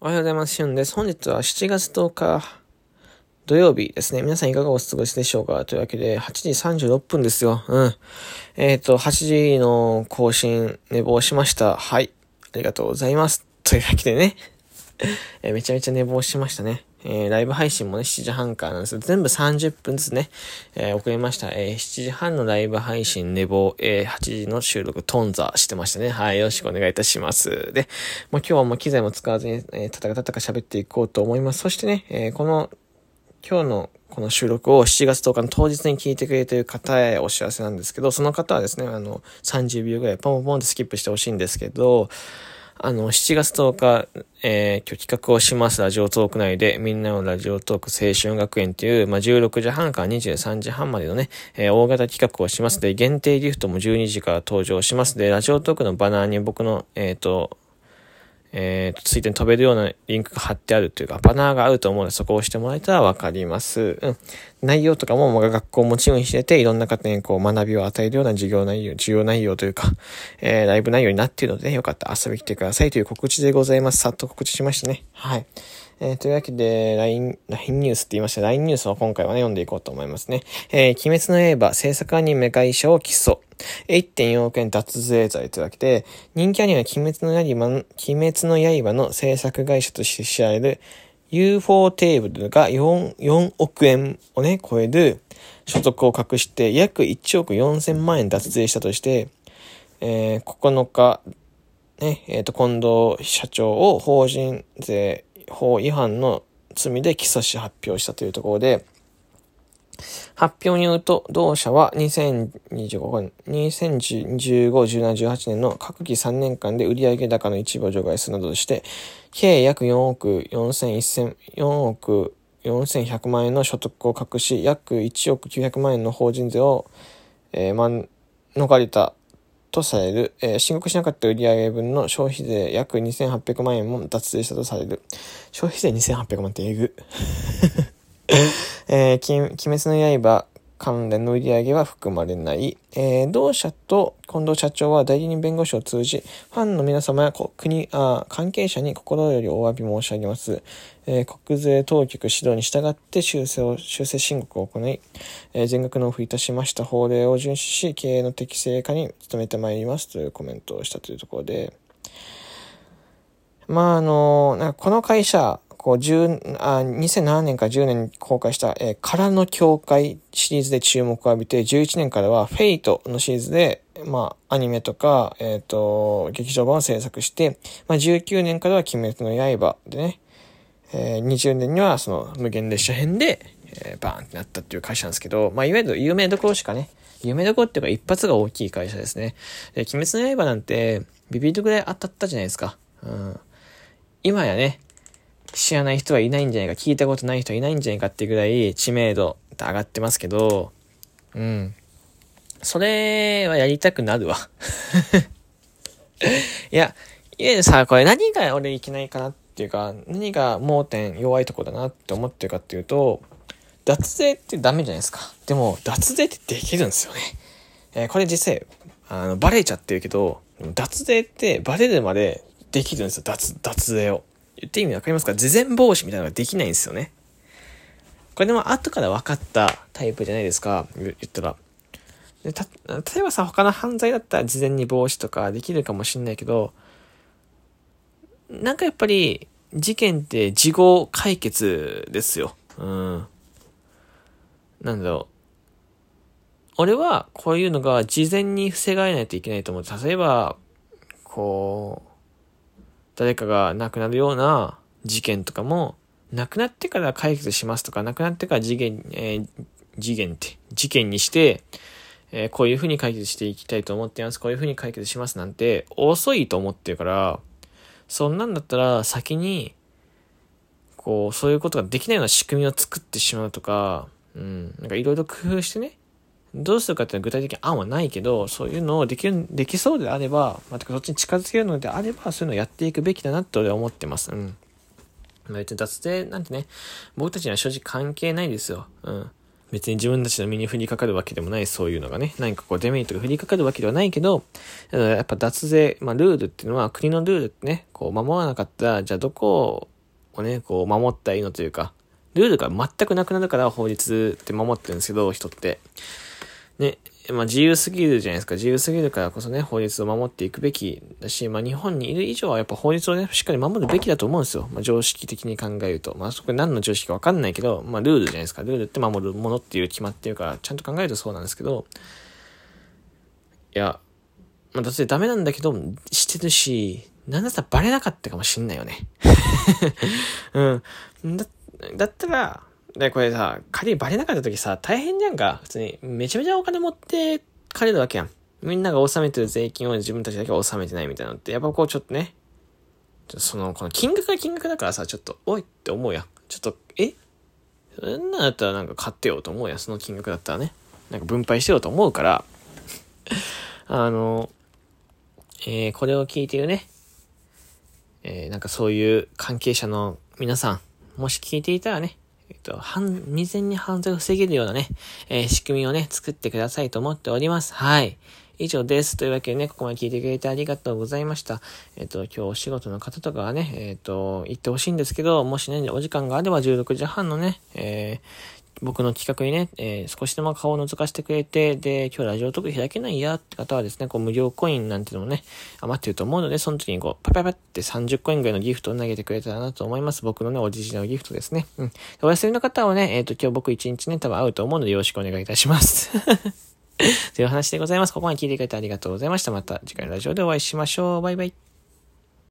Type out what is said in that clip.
おはようございます。しゅんです。本日は7月10日土曜日ですね。皆さんいかがお過ごしでしょうか？というわけで、8時36分ですよ。うん。えっ、ー、と、8時の更新、寝坊しました。はい。ありがとうございます。というわけでね。え、めちゃめちゃ寝坊しましたね。えー、ライブ配信もね、7時半からなんですけど全部30分ずつね、えー、遅れました。えー、7時半のライブ配信寝坊、えー、8時の収録トンザしてましたね。はい、よろしくお願いいたします。で、もう今日はもう機材も使わずに、えー、たたかたたか喋っていこうと思います。そしてね、えー、この、今日のこの収録を7月10日の当日に聞いてくれている方へお知らせなんですけど、その方はですね、あの、30秒ぐらいポンポンとスキップしてほしいんですけど、あの、7月10日、えー、今日企画をしますラジオトーク内で、みんなのラジオトーク青春学園という、まあ、16時半から23時半までのね、えー、大型企画をします。で、限定ギフトも12時から登場します。で、ラジオトークのバナーに僕の、えっ、ー、と、えー、ついてに飛べるようなリンクが貼ってあるというか、バナーがあると思うので、そこを押してもらえたらわかります。うん。内容とかも、学校をもちろんしてて、いろんな方にこう、学びを与えるような授業内容、授業内容というか、えー、ライブ内容になっているので、ね、よかったら遊びに来てくださいという告知でございます。さっと告知しましたね。はい。えー、というわけで、LINE、LINE ニュースって言いました LINE ニュースを今回はね、読んでいこうと思いますね。えー、鬼滅の刃制作アニメ会社を起訴。1.4億円脱税罪というわけで、人気アニメ鬼滅の刃の、鬼滅の刃の制作会社として知られる UFO テーブルが 4, 4億円をね、超える所得を隠して約1億4000万円脱税したとして、えー、9日、ね、えっ、ー、と、近藤社長を法人税法違反の罪で起訴し発表したというところで、発表によると、同社は2025年、2015、17、18年の各期3年間で売上高の一部を除外するなどとして、計約4億4100、4億4100万円の所得を隠し、約1億900万円の法人税を、えー、ま、逃れたとされる、えー、申告しなかった売上分の消費税約2800万円も脱税したとされる。消費税2800万ってえぐ。えー、鬼滅の刃関連の売り上げは含まれない。えー、同社と近藤社長は代理人弁護士を通じ、ファンの皆様や国あ関係者に心よりお詫び申し上げます。えー、国税当局指導に従って修正を、修正申告を行い、えー、全額納付いたしました法令を遵守し、経営の適正化に努めてまいりますというコメントをしたというところで、まあ、あの、なんかこの会社、こう、10あ2007年か10年に公開した、えー、空の境界シリーズで注目を浴びて、11年からはフェイトのシリーズで、まあ、アニメとか、えっ、ー、と、劇場版を制作して、まあ、19年からは鬼滅の刃でね、えー、20年にはその無限列車編で、えー、バーンってなったっていう会社なんですけど、まあ、いわゆる有名どころしかね、有名どころっていうか一発が大きい会社ですね。で、鬼滅の刃なんて、ビビるぐらい当たったじゃないですか。うん。今やね、知らない人はいないんじゃないか、聞いたことない人はいないんじゃないかっていうぐらい知名度って上がってますけど、うん。それはやりたくなるわ。いや、いわゆるさ、これ何が俺いけないかなっていうか、何が盲点弱いとこだなって思ってるかっていうと、脱税ってダメじゃないですか。でも、脱税ってできるんですよね。えー、これ実際、あの、バレちゃってるけど、脱税ってバレるまでできるんですよ、脱、脱税を。言って意味わかりますか？事前防止みたいなのができないんですよね。これでも後から分かったタイプじゃないですか、言ったら。でた例えばさ、他の犯罪だったら事前に防止とかできるかもしんないけど、なんかやっぱり事件って事後解決ですよ。うん。なんだろう。俺はこういうのが事前に防がれないといけないと思う。例えば、こう、誰かが亡くなるような事件とかも、亡くなってから解決しますとか、亡くなってから事件、えー、事件って、事件にして、えー、こういうふうに解決していきたいと思っています。こういうふうに解決しますなんて、遅いと思ってるから、そんなんだったら先に、こう、そういうことができないような仕組みを作ってしまうとか、うん、なんかいろいろ工夫してね、どうするかっていうのは具体的に案はないけど、そういうのをできる、できそうであれば、またそっちに近づけるのであれば、そういうのをやっていくべきだなって俺は思ってます。うん。別に脱税なんてね、僕たちには正直関係ないですよ。うん。別に自分たちの身に降りかかるわけでもない、そういうのがね、何かこうデメリットが降りかかるわけではないけど、やっぱ脱税、まあルールっていうのは国のルールってね、こう守らなかったら、じゃあどこをね、こう守ったらいいのというか、ルールが全くなくなるから法律って守ってるんですけど、人って。ね、まあ自由すぎるじゃないですか。自由すぎるからこそね、法律を守っていくべきだし、まあ日本にいる以上はやっぱ法律をね、しっかり守るべきだと思うんですよ。まあ常識的に考えると。まあそこ何の常識かわかんないけど、まあルールじゃないですか。ルールって守るものっていう決まってるから、ちゃんと考えるとそうなんですけど、いや、まあだってダメなんだけど、してるし、なんだったらバレなかったかもしんないよね。うん。だ、だったら、で、これさ、仮にバレなかった時さ、大変じゃんか。普通に、めちゃめちゃお金持ってかれるわけやん。みんなが納めてる税金を自分たちだけは納めてないみたいなのって、やっぱこうちょっとね、その、この金額が金額だからさ、ちょっと、おいって思うやん。ちょっと、え？そんなだったらなんか買ってよと思うやん。その金額だったらね。なんか分配してよと思うから、あの、えー、これを聞いてるね、えー、なんかそういう関係者の皆さん、もし聞いていたらね、えっと、犯、未然に犯罪を防げるようなね、えー、仕組みをね、作ってくださいと思っております。はい。以上です。というわけでね、ここまで聞いてくれてありがとうございました。えっと、今日お仕事の方とかはね、えっと、行ってほしいんですけど、もしね、お時間があれば16時半のね、えー、僕の企画にね、えー、少しでも顔を覗かせてくれて、で、今日ラジオトーク開けないやって方はですね、こう無料コインなんていうのもね、余ってると思うので、その時にこう、パパパって30コインぐらいのギフトを投げてくれたらなと思います。僕のね、オリジナルギフトですね。うん。お休みの方はね、えっ、ー、と、今日僕一日ね、多分会うと思うのでよろしくお願いいたします。という話でございます。ここまで聞いてくれてありがとうございました。また次回のラジオでお会いしましょう。バイバイ。